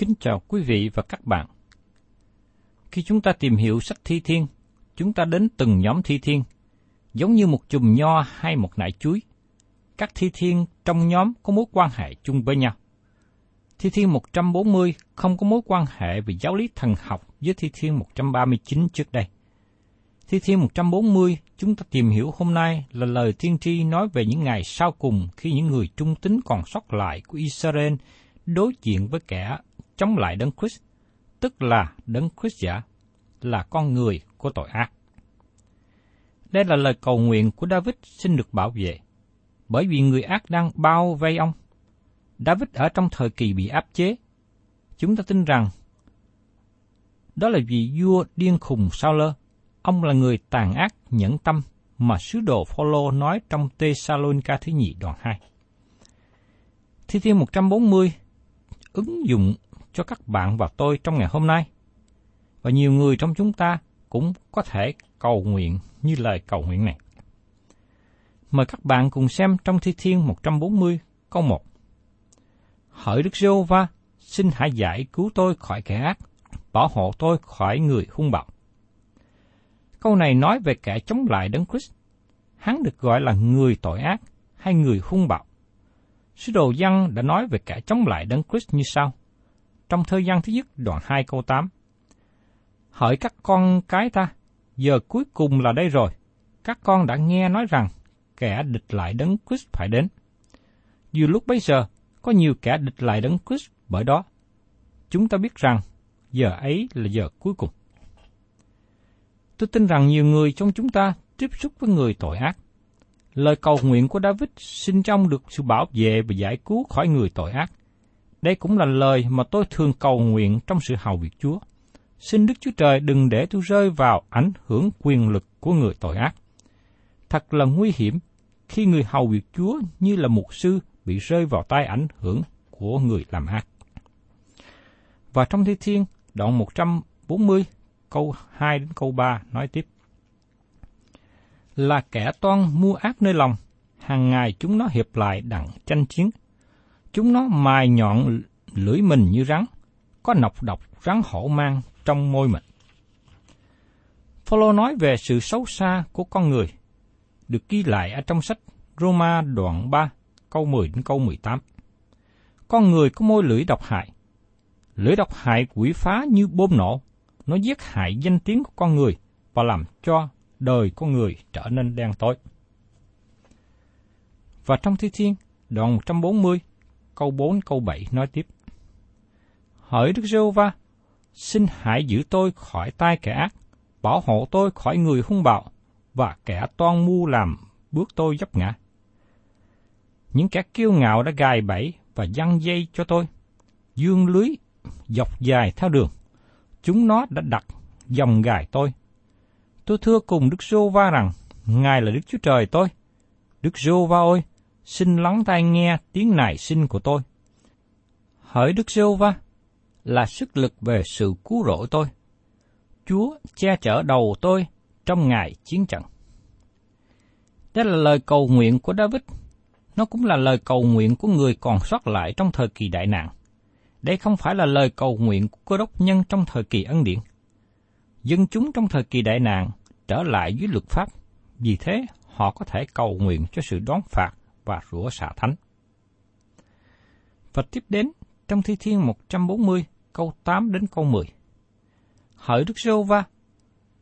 Kính chào quý vị và các bạn. Khi chúng ta tìm hiểu sách thi thiên, chúng ta đến từng nhóm thi thiên, giống như một chùm nho hay một nải chuối. Các thi thiên trong nhóm có mối quan hệ chung với nhau. Thi thiên 140 không có mối quan hệ về giáo lý thần học với thi thiên 139 trước đây. Thi thiên 140 chúng ta tìm hiểu hôm nay là lời tiên tri nói về những ngày sau cùng khi những người trung tín còn sót lại của Israel đối diện với kẻ chống lại Đấng Christ, tức là Đấng Christ giả, là con người của tội ác. Đây là lời cầu nguyện của David xin được bảo vệ, bởi vì người ác đang bao vây ông. David ở trong thời kỳ bị áp chế. Chúng ta tin rằng đó là vì vua điên khùng sao lơ. Ông là người tàn ác, nhẫn tâm mà sứ đồ Phaolô nói trong tê sa ca thứ nhì đoạn 2. Thi thiên 140 ứng dụng cho các bạn và tôi trong ngày hôm nay. Và nhiều người trong chúng ta cũng có thể cầu nguyện như lời cầu nguyện này. Mời các bạn cùng xem trong Thi Thiên 140 câu 1. Hỡi Đức giê va xin hãy giải cứu tôi khỏi kẻ ác, bảo hộ tôi khỏi người hung bạo. Câu này nói về kẻ chống lại Đấng Christ. Hắn được gọi là người tội ác hay người hung bạo. Sứ đồ Giăng đã nói về kẻ chống lại Đấng Christ như sau. Trong thời gian thứ nhất đoạn 2 câu 8. Hỡi các con cái ta, giờ cuối cùng là đây rồi. Các con đã nghe nói rằng kẻ địch lại Đấng Christ phải đến. Dù lúc bấy giờ, có nhiều kẻ địch lại Đấng Christ bởi đó. Chúng ta biết rằng giờ ấy là giờ cuối cùng. Tôi tin rằng nhiều người trong chúng ta tiếp xúc với người tội ác. Lời cầu nguyện của David xin trong được sự bảo vệ và giải cứu khỏi người tội ác. Đây cũng là lời mà tôi thường cầu nguyện trong sự hầu việc Chúa. Xin Đức Chúa Trời đừng để tôi rơi vào ảnh hưởng quyền lực của người tội ác. Thật là nguy hiểm khi người hầu việc Chúa như là mục sư bị rơi vào tay ảnh hưởng của người làm ác. Và trong Thi Thiên, đoạn 140, câu 2 đến câu 3 nói tiếp. Là kẻ toan mua ác nơi lòng, hàng ngày chúng nó hiệp lại đặng tranh chiến. Chúng nó mài nhọn lưỡi mình như rắn, có nọc độc rắn hổ mang trong môi mình. Phaolô nói về sự xấu xa của con người, được ghi lại ở trong sách Roma đoạn 3, câu 10 đến câu 18. Con người có môi lưỡi độc hại. Lưỡi độc hại quỷ phá như bom nổ, nó giết hại danh tiếng của con người và làm cho đời con người trở nên đen tối. Và trong Thi Thiên, đoạn 140, câu 4 câu 7 nói tiếp. Hỡi Đức giê va xin hãy giữ tôi khỏi tay kẻ ác, bảo hộ tôi khỏi người hung bạo và kẻ toan mưu làm bước tôi dấp ngã. Những kẻ kiêu ngạo đã gài bẫy và giăng dây cho tôi, dương lưới dọc dài theo đường. Chúng nó đã đặt dòng gài tôi. Tôi thưa cùng Đức Giô Va rằng, Ngài là Đức Chúa Trời tôi. Đức Giô Va ơi, xin lắng tai nghe tiếng nài xin của tôi. Hỡi Đức giê Va, là sức lực về sự cứu rỗi tôi. Chúa che chở đầu tôi trong ngày chiến trận. Đây là lời cầu nguyện của David. Nó cũng là lời cầu nguyện của người còn sót lại trong thời kỳ đại nạn. Đây không phải là lời cầu nguyện của cơ đốc nhân trong thời kỳ ân điển. Dân chúng trong thời kỳ đại nạn trở lại dưới luật pháp, vì thế họ có thể cầu nguyện cho sự đón phạt và rủa xả thánh. Và tiếp đến, trong Thi Thiên 140, câu 8 đến câu 10. Hỡi Đức giê va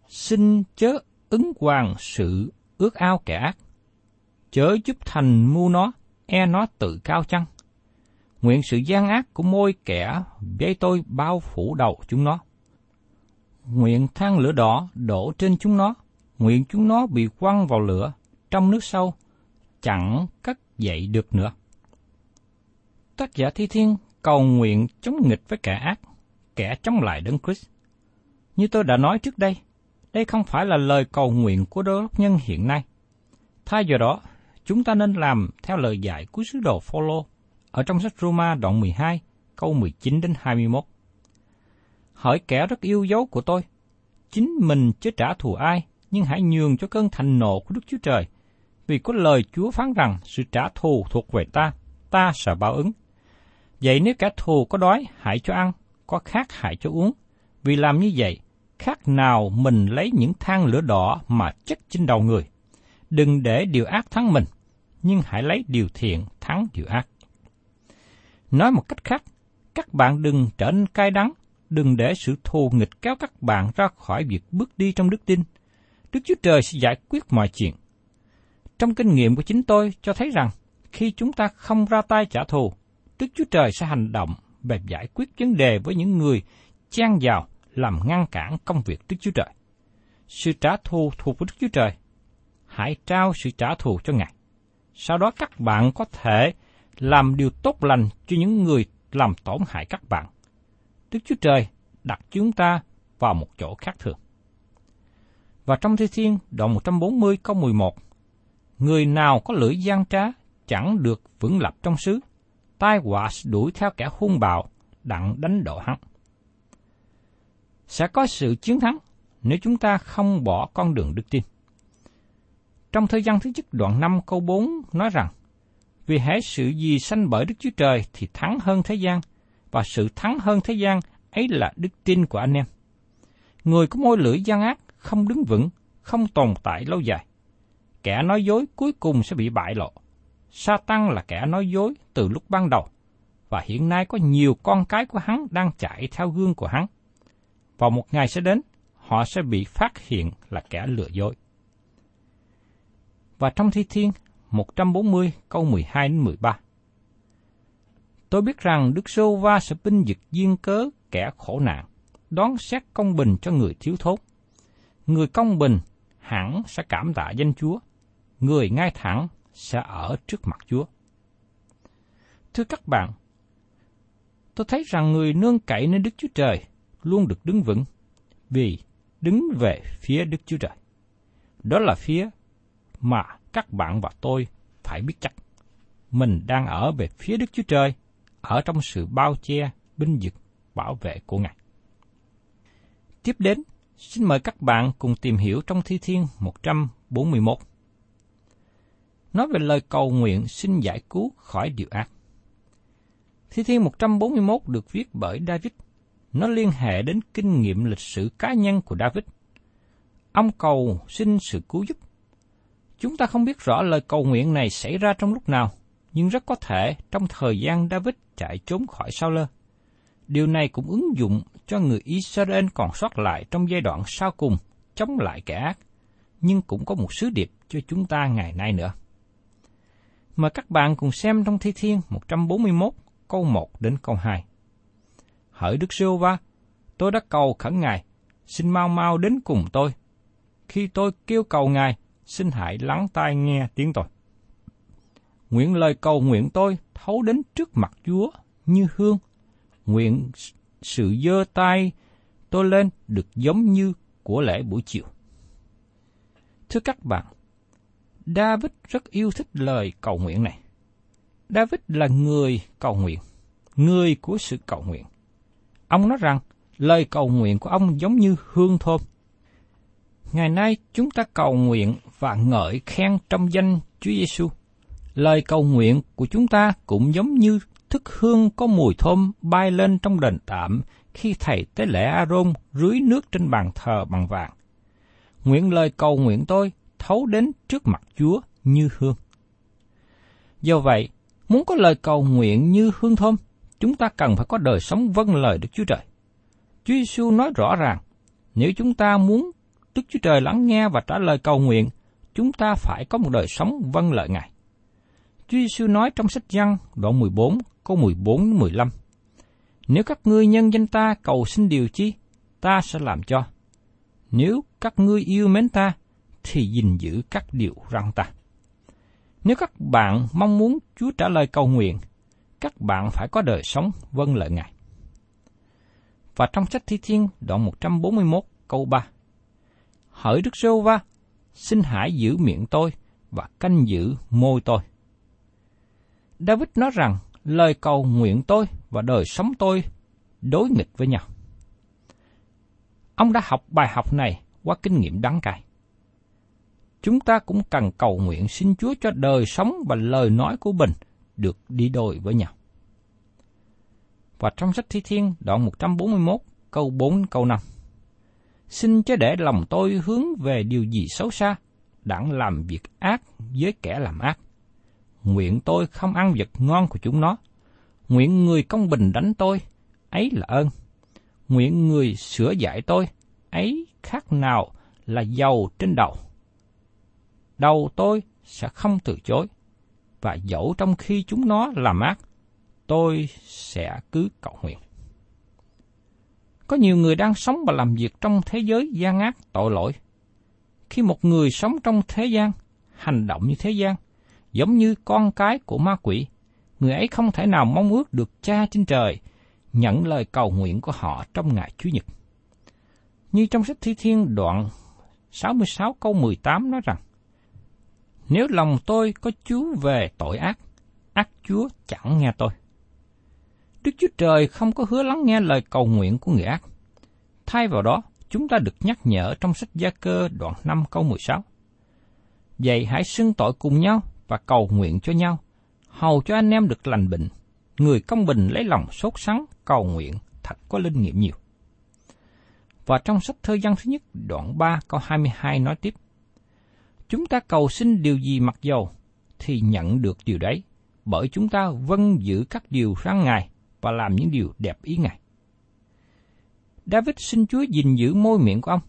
xin chớ ứng hoàng sự ước ao kẻ ác, chớ giúp thành mưu nó, e nó tự cao chăng. Nguyện sự gian ác của môi kẻ với tôi bao phủ đầu chúng nó. Nguyện than lửa đỏ đổ trên chúng nó, nguyện chúng nó bị quăng vào lửa, trong nước sâu, chẳng cất dậy được nữa. Tác giả Thi Thiên cầu nguyện chống nghịch với kẻ ác, kẻ chống lại Đấng Christ. Như tôi đã nói trước đây, đây không phải là lời cầu nguyện của đô đốc nhân hiện nay. Thay vào đó, chúng ta nên làm theo lời dạy của sứ đồ Phaolô ở trong sách Roma đoạn 12, câu 19 đến 21. Hỏi kẻ rất yêu dấu của tôi, chính mình chứ trả thù ai, nhưng hãy nhường cho cơn thành nộ của Đức Chúa Trời, vì có lời Chúa phán rằng sự trả thù thuộc về ta, ta sẽ báo ứng. Vậy nếu kẻ thù có đói, hãy cho ăn, có khát hãy cho uống. Vì làm như vậy, khác nào mình lấy những than lửa đỏ mà chất trên đầu người. Đừng để điều ác thắng mình, nhưng hãy lấy điều thiện thắng điều ác. Nói một cách khác, các bạn đừng trở nên cay đắng, đừng để sự thù nghịch kéo các bạn ra khỏi việc bước đi trong đức tin. Đức Chúa Trời sẽ giải quyết mọi chuyện. Trong kinh nghiệm của chính tôi cho thấy rằng, khi chúng ta không ra tay trả thù, Đức Chúa Trời sẽ hành động về giải quyết vấn đề với những người chen vào làm ngăn cản công việc Đức Chúa Trời. Sự trả thù thuộc với Đức Chúa Trời. Hãy trao sự trả thù cho Ngài. Sau đó các bạn có thể làm điều tốt lành cho những người làm tổn hại các bạn. Đức Chúa Trời đặt chúng ta vào một chỗ khác thường. Và trong Thi Thiên, đoạn 140 câu 11, Người nào có lưỡi gian trá chẳng được vững lập trong xứ, tai họa đuổi theo kẻ hung bạo, đặng đánh đổ hắn. Sẽ có sự chiến thắng nếu chúng ta không bỏ con đường đức tin. Trong thời gian thứ nhất đoạn 5 câu 4 nói rằng, Vì hãy sự gì sanh bởi Đức Chúa Trời thì thắng hơn thế gian, và sự thắng hơn thế gian ấy là đức tin của anh em. Người có môi lưỡi gian ác không đứng vững, không tồn tại lâu dài. Kẻ nói dối cuối cùng sẽ bị bại lộ. Sa tăng là kẻ nói dối từ lúc ban đầu, và hiện nay có nhiều con cái của hắn đang chạy theo gương của hắn. Vào một ngày sẽ đến, họ sẽ bị phát hiện là kẻ lừa dối. Và trong Thi Thiên 140 câu 12 đến 13. Tôi biết rằng Đức Sô Va sẽ binh vực duyên cớ kẻ khổ nạn, đón xét công bình cho người thiếu thốn. Người công bình hẳn sẽ cảm tạ danh Chúa, người ngay thẳng sẽ ở trước mặt Chúa. Thưa các bạn, tôi thấy rằng người nương cậy nơi Đức Chúa Trời luôn được đứng vững, vì đứng về phía Đức Chúa Trời. Đó là phía mà các bạn và tôi phải biết chắc. Mình đang ở về phía Đức Chúa Trời, ở trong sự bao che, binh vực, bảo vệ của Ngài. Tiếp đến, xin mời các bạn cùng tìm hiểu trong Thi Thiên 141 nói về lời cầu nguyện xin giải cứu khỏi điều ác. Thi Thiên 141 được viết bởi David. Nó liên hệ đến kinh nghiệm lịch sử cá nhân của David. Ông cầu xin sự cứu giúp. Chúng ta không biết rõ lời cầu nguyện này xảy ra trong lúc nào, nhưng rất có thể trong thời gian David chạy trốn khỏi Sao Lơ. Điều này cũng ứng dụng cho người Israel còn sót lại trong giai đoạn sau cùng chống lại kẻ ác, nhưng cũng có một sứ điệp cho chúng ta ngày nay nữa. Mời các bạn cùng xem trong Thi Thiên 141 câu 1 đến câu 2. Hỡi Đức Sưu Va, tôi đã cầu khẩn Ngài, xin mau mau đến cùng tôi. Khi tôi kêu cầu Ngài, xin hãy lắng tai nghe tiếng tôi. Nguyện lời cầu nguyện tôi thấu đến trước mặt Chúa như hương. Nguyện sự dơ tay tôi lên được giống như của lễ buổi chiều. Thưa các bạn, David rất yêu thích lời cầu nguyện này. David là người cầu nguyện, người của sự cầu nguyện. Ông nói rằng lời cầu nguyện của ông giống như hương thơm. Ngày nay chúng ta cầu nguyện và ngợi khen trong danh Chúa Giêsu. Lời cầu nguyện của chúng ta cũng giống như thức hương có mùi thơm bay lên trong đền tạm khi thầy tế lễ A-rôn rưới nước trên bàn thờ bằng vàng. Nguyện lời cầu nguyện tôi thấu đến trước mặt Chúa như hương. Do vậy, muốn có lời cầu nguyện như hương thơm, chúng ta cần phải có đời sống vâng lời Đức Chúa Trời. Chúa Giêsu nói rõ ràng, nếu chúng ta muốn Đức Chúa Trời lắng nghe và trả lời cầu nguyện, chúng ta phải có một đời sống vâng lời Ngài. Chúa Giêsu nói trong sách Giăng đoạn 14 câu 14 15. Nếu các ngươi nhân danh ta cầu xin điều chi, ta sẽ làm cho. Nếu các ngươi yêu mến ta, thì gìn giữ các điều răn ta. Nếu các bạn mong muốn Chúa trả lời cầu nguyện, các bạn phải có đời sống vâng lợi Ngài. Và trong sách Thi Thiên đoạn 141 câu 3. Hỡi Đức Sô Va, xin hãy giữ miệng tôi và canh giữ môi tôi. David nói rằng lời cầu nguyện tôi và đời sống tôi đối nghịch với nhau. Ông đã học bài học này qua kinh nghiệm đắng cay. Chúng ta cũng cần cầu nguyện xin Chúa cho đời sống và lời nói của mình được đi đôi với nhau. Và trong sách Thi Thiên đoạn 141 câu 4 câu 5. Xin chớ để lòng tôi hướng về điều gì xấu xa, đặng làm việc ác với kẻ làm ác. Nguyện tôi không ăn vật ngon của chúng nó. Nguyện người công bình đánh tôi, ấy là ơn. Nguyện người sửa dạy tôi, ấy khác nào là dầu trên đầu. Đầu tôi sẽ không từ chối, và dẫu trong khi chúng nó làm ác, tôi sẽ cứ cầu nguyện. Có nhiều người đang sống và làm việc trong thế giới gian ác tội lỗi. Khi một người sống trong thế gian, hành động như thế gian, giống như con cái của ma quỷ, người ấy không thể nào mong ước được cha trên trời nhận lời cầu nguyện của họ trong ngày Chủ nhật. Như trong sách Thi Thiên đoạn 66 câu 18 nói rằng, nếu lòng tôi có chú về tội ác, ác Chúa chẳng nghe tôi. Đức Chúa Trời không có hứa lắng nghe lời cầu nguyện của người ác. Thay vào đó, chúng ta được nhắc nhở trong sách Gia Cơ đoạn 5 câu 16. Vậy hãy xưng tội cùng nhau và cầu nguyện cho nhau, hầu cho anh em được lành bệnh. Người công bình lấy lòng sốt sắng cầu nguyện thật có linh nghiệm nhiều. Và trong sách thơ văn thứ nhất đoạn 3 câu 22 nói tiếp. Chúng ta cầu xin điều gì mặc dầu, thì nhận được điều đấy, bởi chúng ta vâng giữ các điều răn Ngài và làm những điều đẹp ý Ngài. David xin Chúa gìn giữ môi miệng của ông.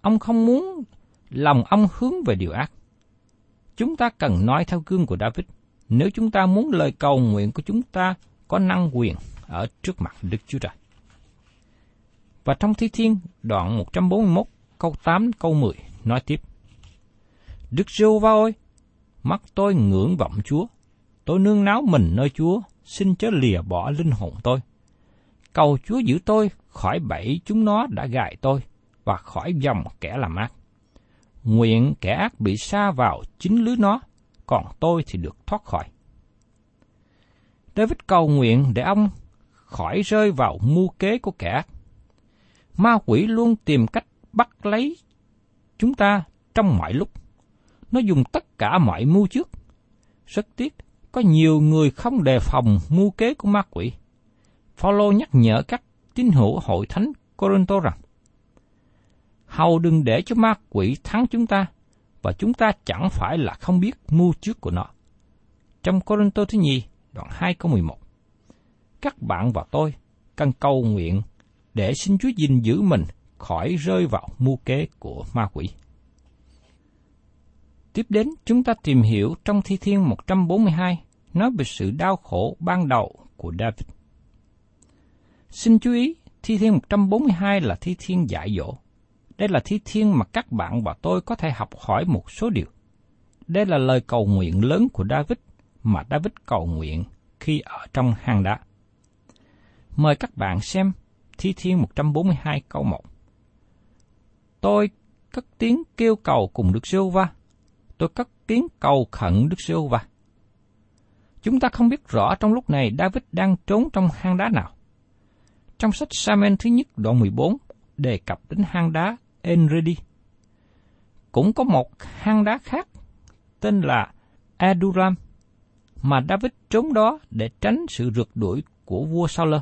Ông không muốn lòng ông hướng về điều ác. Chúng ta cần nói theo gương của David, nếu chúng ta muốn lời cầu nguyện của chúng ta có năng quyền ở trước mặt Đức Chúa Trời. Và trong Thi Thiên đoạn 141 câu 8 câu 10 nói tiếp. Đức giêsu va ơi, mắt tôi ngưỡng vọng Chúa, tôi nương náo mình nơi Chúa, xin chớ lìa bỏ linh hồn tôi. Cầu Chúa giữ tôi khỏi bẫy chúng nó đã gài tôi và khỏi dòng kẻ làm ác. Nguyện kẻ ác bị xa vào chính lưới nó, còn tôi thì được thoát khỏi. David cầu nguyện để ông khỏi rơi vào mưu kế của kẻ ác. Ma quỷ luôn tìm cách bắt lấy chúng ta trong mọi lúc. Nó dùng tất cả mọi mưu trước. Rất tiếc, có nhiều người không đề phòng mưu kế của ma quỷ. Phaolô nhắc nhở các tín hữu hội thánh Corinto rằng hầu đừng để cho ma quỷ thắng chúng ta, và chúng ta chẳng phải là không biết mưu trước của nó. Trong Corinto thứ nhì, đoạn 2 câu 11. Các bạn và tôi cần cầu nguyện để xin Chúa gìn giữ mình khỏi rơi vào mưu kế của ma quỷ. Tiếp đến chúng ta tìm hiểu trong Thi Thiên 142 nói về sự đau khổ ban đầu của David. Xin chú ý, Thi Thiên 142 là Thi Thiên dạy dỗ. Đây là Thi Thiên mà các bạn và tôi có thể học hỏi một số điều. Đây là lời cầu nguyện lớn của David mà David cầu nguyện khi ở trong hang đá. Mời các bạn xem Thi Thiên 142 câu 1. Tôi cất tiếng kêu cầu cùng Đức Sưu Va. Tôi cất tiếng cầu khẩn Đức Sêu Va. Chúng ta không biết rõ trong lúc này David đang trốn trong hang đá nào. Trong sách Samuel thứ nhất đoạn 14 đề cập đến hang đá Enredi. Cũng có một hang đá khác tên là Adulam mà David trốn đó để tránh sự rượt đuổi của vua Saul.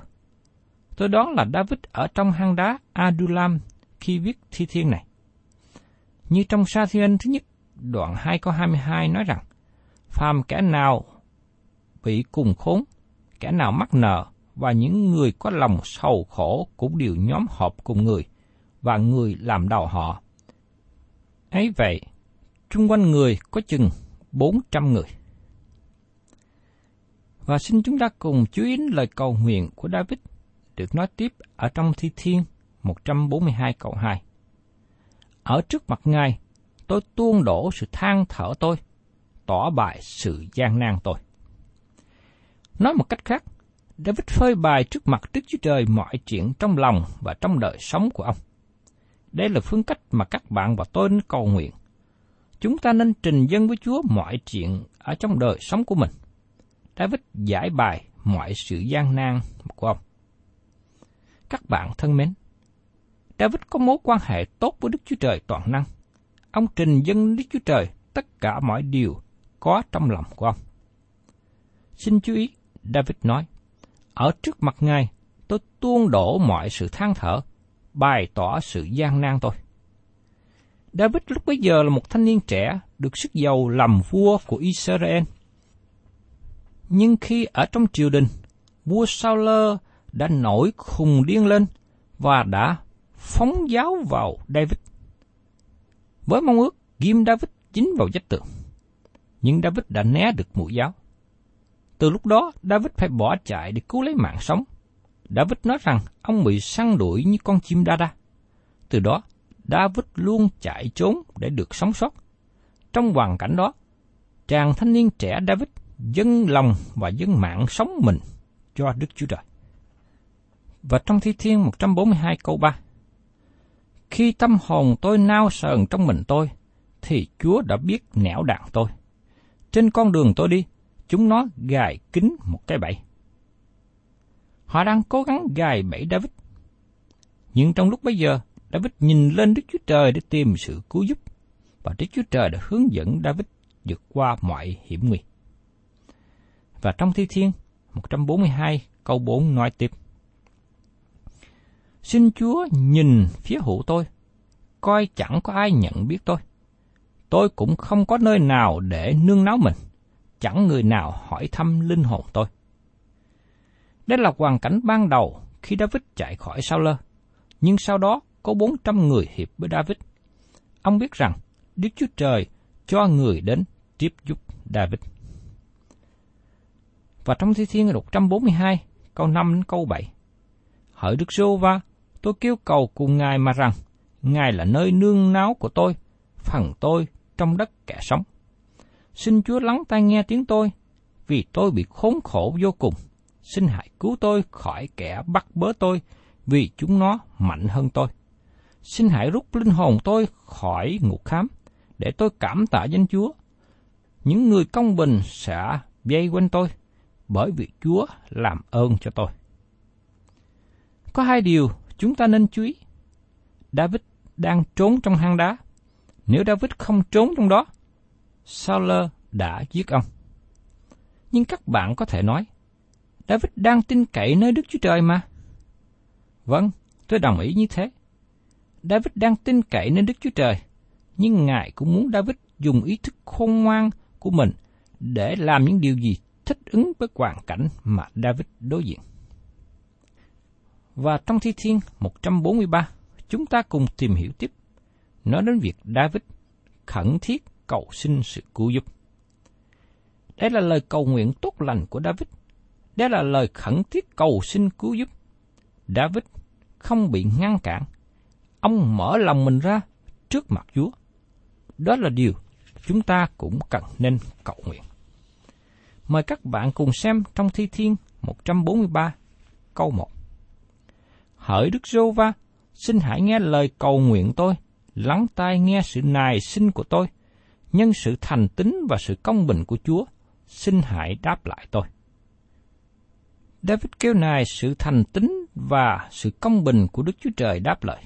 Tôi đoán là David ở trong hang đá Adulam khi viết thi thiên này. Như trong Sa Thiên thứ nhất, đoạn 2 câu 22 nói rằng, phàm kẻ nào bị cùng khốn, kẻ nào mắc nợ, và những người có lòng sầu khổ cũng đều nhóm họp cùng người, và người làm đầu họ. ấy vậy, chung quanh người có chừng 400 người. Và xin chúng ta cùng chú ý lời cầu nguyện của David được nói tiếp ở trong Thi Thiên 142 câu 2. Ở trước mặt Ngài, tôi tuôn đổ sự than thở tôi, tỏ bại sự gian nan tôi. Nói một cách khác, David phơi bày trước mặt Đức Chúa Trời mọi chuyện trong lòng và trong đời sống của ông. Đây là phương cách mà các bạn và tôi nên cầu nguyện. Chúng ta nên trình dân với Chúa mọi chuyện ở trong đời sống của mình. David giải bài mọi sự gian nan của ông. Các bạn thân mến, David có mối quan hệ tốt với Đức Chúa Trời toàn năng. Ông trình dân Đức Chúa Trời tất cả mọi điều có trong lòng của ông. Xin chú ý, David nói, ở trước mặt Ngài, tôi tuôn đổ mọi sự than thở, bày tỏ sự gian nan tôi. David lúc bấy giờ là một thanh niên trẻ, được sức giàu làm vua của Israel. Nhưng khi ở trong triều đình, vua Saul đã nổi khùng điên lên và đã phóng giáo vào David. Với mong ước ghim David dính vào vách tường. Nhưng David đã né được mũi giáo. Từ lúc đó, David phải bỏ chạy để cứu lấy mạng sống. David nói rằng ông bị săn đuổi như con chim đa đa. Từ đó, David luôn chạy trốn để được sống sót. Trong hoàn cảnh đó, chàng thanh niên trẻ David dâng lòng và dâng mạng sống mình cho Đức Chúa Trời. Và trong Thi Thiên 142 câu 3, khi tâm hồn tôi nao sờn trong mình tôi, thì Chúa đã biết nẻo đạn tôi. Trên con đường tôi đi, chúng nó gài kín một cái bẫy. Họ đang cố gắng gài bẫy David. Nhưng trong lúc bấy giờ, David nhìn lên Đức Chúa Trời để tìm sự cứu giúp, và Đức Chúa Trời đã hướng dẫn David vượt qua mọi hiểm nguy. Và trong Thi Thiên 142 câu 4 nói tiếp. Xin Chúa nhìn phía hữu tôi, coi chẳng có ai nhận biết tôi. Tôi cũng không có nơi nào để nương náu mình chẳng người nào hỏi thăm linh hồn tôi. Đây là hoàn cảnh ban đầu khi David chạy khỏi Sao Lơ, nhưng sau đó có 400 người hiệp với David. Ông biết rằng Đức Chúa Trời cho người đến tiếp giúp David. Và trong Thi Thiên 142, câu 5 đến câu 7. Hỡi Đức Sô Va, tôi kêu cầu cùng Ngài mà rằng, Ngài là nơi nương náu của tôi, phần tôi trong đất kẻ sống xin Chúa lắng tai nghe tiếng tôi, vì tôi bị khốn khổ vô cùng. Xin hãy cứu tôi khỏi kẻ bắt bớ tôi, vì chúng nó mạnh hơn tôi. Xin hãy rút linh hồn tôi khỏi ngục khám, để tôi cảm tạ danh Chúa. Những người công bình sẽ dây quanh tôi, bởi vì Chúa làm ơn cho tôi. Có hai điều chúng ta nên chú ý. David đang trốn trong hang đá. Nếu David không trốn trong đó, Saul đã giết ông. Nhưng các bạn có thể nói, David đang tin cậy nơi Đức Chúa Trời mà. Vâng, tôi đồng ý như thế. David đang tin cậy nơi Đức Chúa Trời, nhưng Ngài cũng muốn David dùng ý thức khôn ngoan của mình để làm những điều gì thích ứng với hoàn cảnh mà David đối diện. Và trong Thi Thiên 143, chúng ta cùng tìm hiểu tiếp nói đến việc David khẩn thiết cầu xin sự cứu giúp. Đây là lời cầu nguyện tốt lành của David. Đây là lời khẩn thiết cầu xin cứu giúp. David không bị ngăn cản. Ông mở lòng mình ra trước mặt Chúa. Đó là điều chúng ta cũng cần nên cầu nguyện. Mời các bạn cùng xem trong Thi Thiên 143 câu 1. Hỡi Đức Rô Va, xin hãy nghe lời cầu nguyện tôi, lắng tai nghe sự nài xin của tôi, nhân sự thành tín và sự công bình của Chúa, xin hãy đáp lại tôi. David kêu nài sự thành tín và sự công bình của Đức Chúa Trời đáp lời.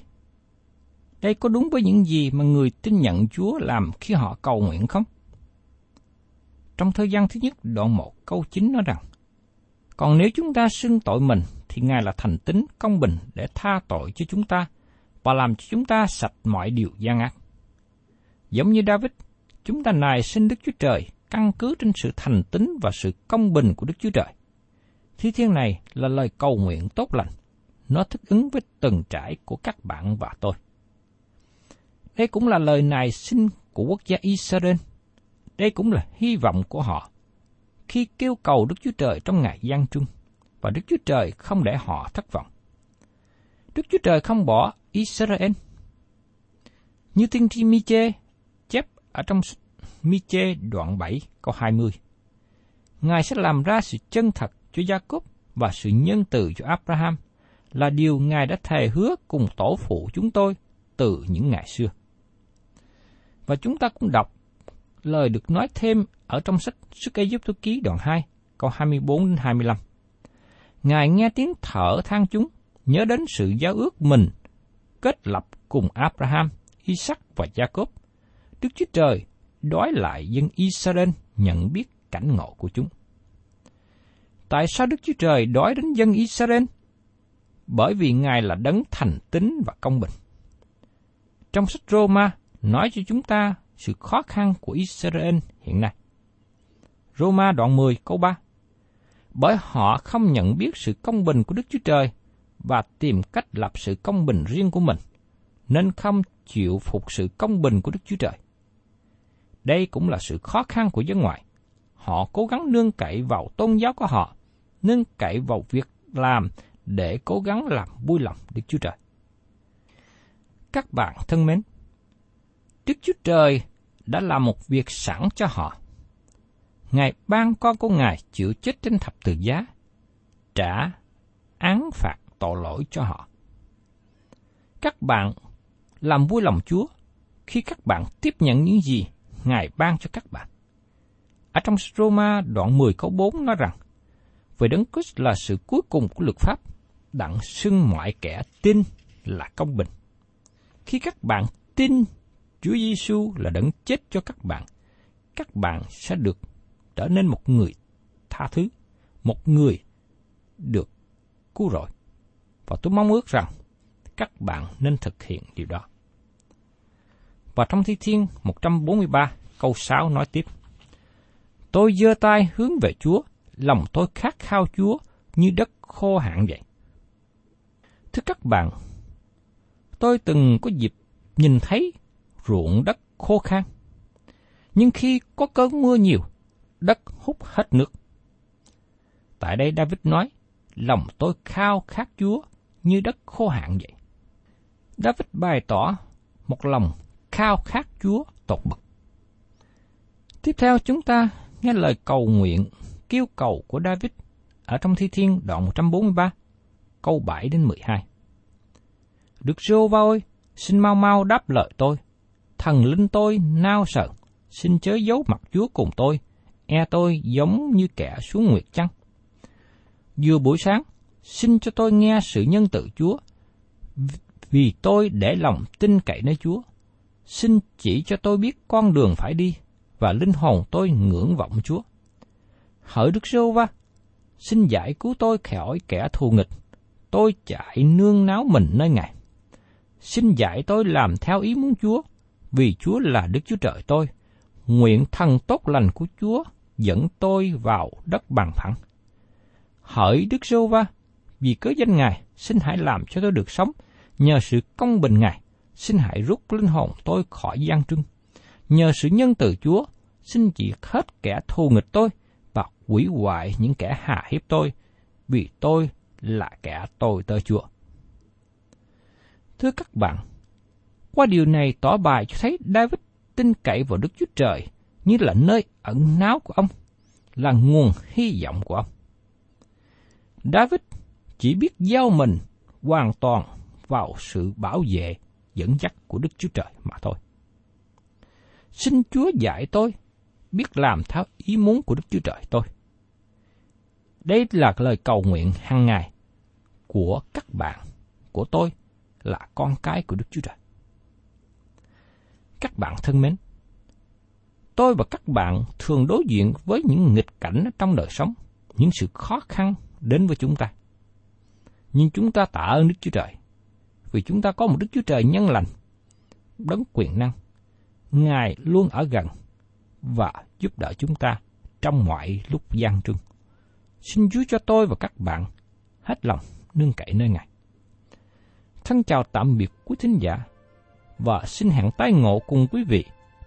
Đây có đúng với những gì mà người tin nhận Chúa làm khi họ cầu nguyện không? Trong thời gian thứ nhất đoạn 1 câu 9 nói rằng, Còn nếu chúng ta xưng tội mình, thì Ngài là thành tín công bình để tha tội cho chúng ta và làm cho chúng ta sạch mọi điều gian ác. Giống như David, chúng ta nài xin Đức Chúa Trời căn cứ trên sự thành tín và sự công bình của Đức Chúa Trời. Thi thiên này là lời cầu nguyện tốt lành. Nó thích ứng với từng trải của các bạn và tôi. Đây cũng là lời nài xin của quốc gia Israel. Đây cũng là hy vọng của họ khi kêu cầu Đức Chúa Trời trong ngày gian trung, và Đức Chúa Trời không để họ thất vọng. Đức Chúa Trời không bỏ Israel. Như tiên tri Miche chép ở trong Miche đoạn 7 câu 20. Ngài sẽ làm ra sự chân thật cho Gia-cốp và sự nhân từ cho Abraham là điều Ngài đã thề hứa cùng tổ phụ chúng tôi từ những ngày xưa. Và chúng ta cũng đọc lời được nói thêm ở trong sách Sức Ai Giúp Ký đoạn 2, câu 24 đến 25. Ngài nghe tiếng thở than chúng, nhớ đến sự giao ước mình kết lập cùng Abraham, Isaac và Jacob. Đức Chúa Trời đói lại dân Israel nhận biết cảnh ngộ của chúng. Tại sao Đức Chúa Trời đói đến dân Israel? Bởi vì Ngài là đấng thành tín và công bình. Trong sách Roma nói cho chúng ta sự khó khăn của Israel hiện nay. Roma đoạn 10 câu 3 bởi họ không nhận biết sự công bình của Đức Chúa Trời và tìm cách lập sự công bình riêng của mình, nên không chịu phục sự công bình của Đức Chúa Trời. Đây cũng là sự khó khăn của dân ngoại. Họ cố gắng nương cậy vào tôn giáo của họ, nương cậy vào việc làm để cố gắng làm vui lòng Đức Chúa Trời. Các bạn thân mến, Đức Chúa Trời đã làm một việc sẵn cho họ. Ngài ban con của Ngài chịu chết trên thập tự giá, trả án phạt tội lỗi cho họ. Các bạn làm vui lòng Chúa khi các bạn tiếp nhận những gì Ngài ban cho các bạn. Ở trong Roma đoạn 10 câu 4 nói rằng, Về Đấng Christ là sự cuối cùng của luật pháp, đặng xưng mọi kẻ tin là công bình. Khi các bạn tin Chúa Giêsu là đấng chết cho các bạn, các bạn sẽ được trở nên một người tha thứ, một người được cứu rỗi. Và tôi mong ước rằng các bạn nên thực hiện điều đó. Và trong Thi Thiên 143 câu 6 nói tiếp. Tôi giơ tay hướng về Chúa, lòng tôi khát khao Chúa như đất khô hạn vậy. Thưa các bạn, tôi từng có dịp nhìn thấy ruộng đất khô khan. Nhưng khi có cơn mưa nhiều, đất hút hết nước. Tại đây David nói, lòng tôi khao khát Chúa như đất khô hạn vậy. David bày tỏ một lòng khao khát Chúa tột bậc. Tiếp theo chúng ta nghe lời cầu nguyện, kêu cầu của David ở trong Thi Thiên đoạn 143, câu 7 đến 12. Được rô va ơi, xin mau mau đáp lời tôi. Thần linh tôi nao sợ, xin chớ giấu mặt Chúa cùng tôi, e tôi giống như kẻ xuống nguyệt chăng. Vừa buổi sáng, xin cho tôi nghe sự nhân từ Chúa, vì tôi để lòng tin cậy nơi Chúa. Xin chỉ cho tôi biết con đường phải đi, và linh hồn tôi ngưỡng vọng Chúa. Hỡi Đức Sô Va, xin giải cứu tôi khỏi kẻ thù nghịch, tôi chạy nương náo mình nơi Ngài. Xin dạy tôi làm theo ý muốn Chúa, vì Chúa là Đức Chúa Trời tôi. Nguyện thần tốt lành của Chúa dẫn tôi vào đất bằng phẳng. Hỡi Đức giê Va, vì cớ danh Ngài, xin hãy làm cho tôi được sống, nhờ sự công bình Ngài, xin hãy rút linh hồn tôi khỏi gian trưng. Nhờ sự nhân từ Chúa, xin chỉ hết kẻ thù nghịch tôi và quỷ hoại những kẻ hạ hiếp tôi, vì tôi là kẻ tôi tơ Chúa. Thưa các bạn, qua điều này tỏ bài cho thấy David tin cậy vào Đức Chúa Trời như là nơi ẩn náu của ông, là nguồn hy vọng của ông. David chỉ biết giao mình hoàn toàn vào sự bảo vệ, dẫn dắt của Đức Chúa Trời mà thôi. Xin Chúa dạy tôi biết làm theo ý muốn của Đức Chúa Trời tôi. Đây là lời cầu nguyện hàng ngày của các bạn, của tôi là con cái của Đức Chúa Trời. Các bạn thân mến, tôi và các bạn thường đối diện với những nghịch cảnh trong đời sống, những sự khó khăn đến với chúng ta. Nhưng chúng ta tạ ơn Đức Chúa Trời, vì chúng ta có một Đức Chúa Trời nhân lành, đấng quyền năng. Ngài luôn ở gần và giúp đỡ chúng ta trong mọi lúc gian trưng. Xin Chúa cho tôi và các bạn hết lòng nương cậy nơi Ngài. Thân chào tạm biệt quý thính giả và xin hẹn tái ngộ cùng quý vị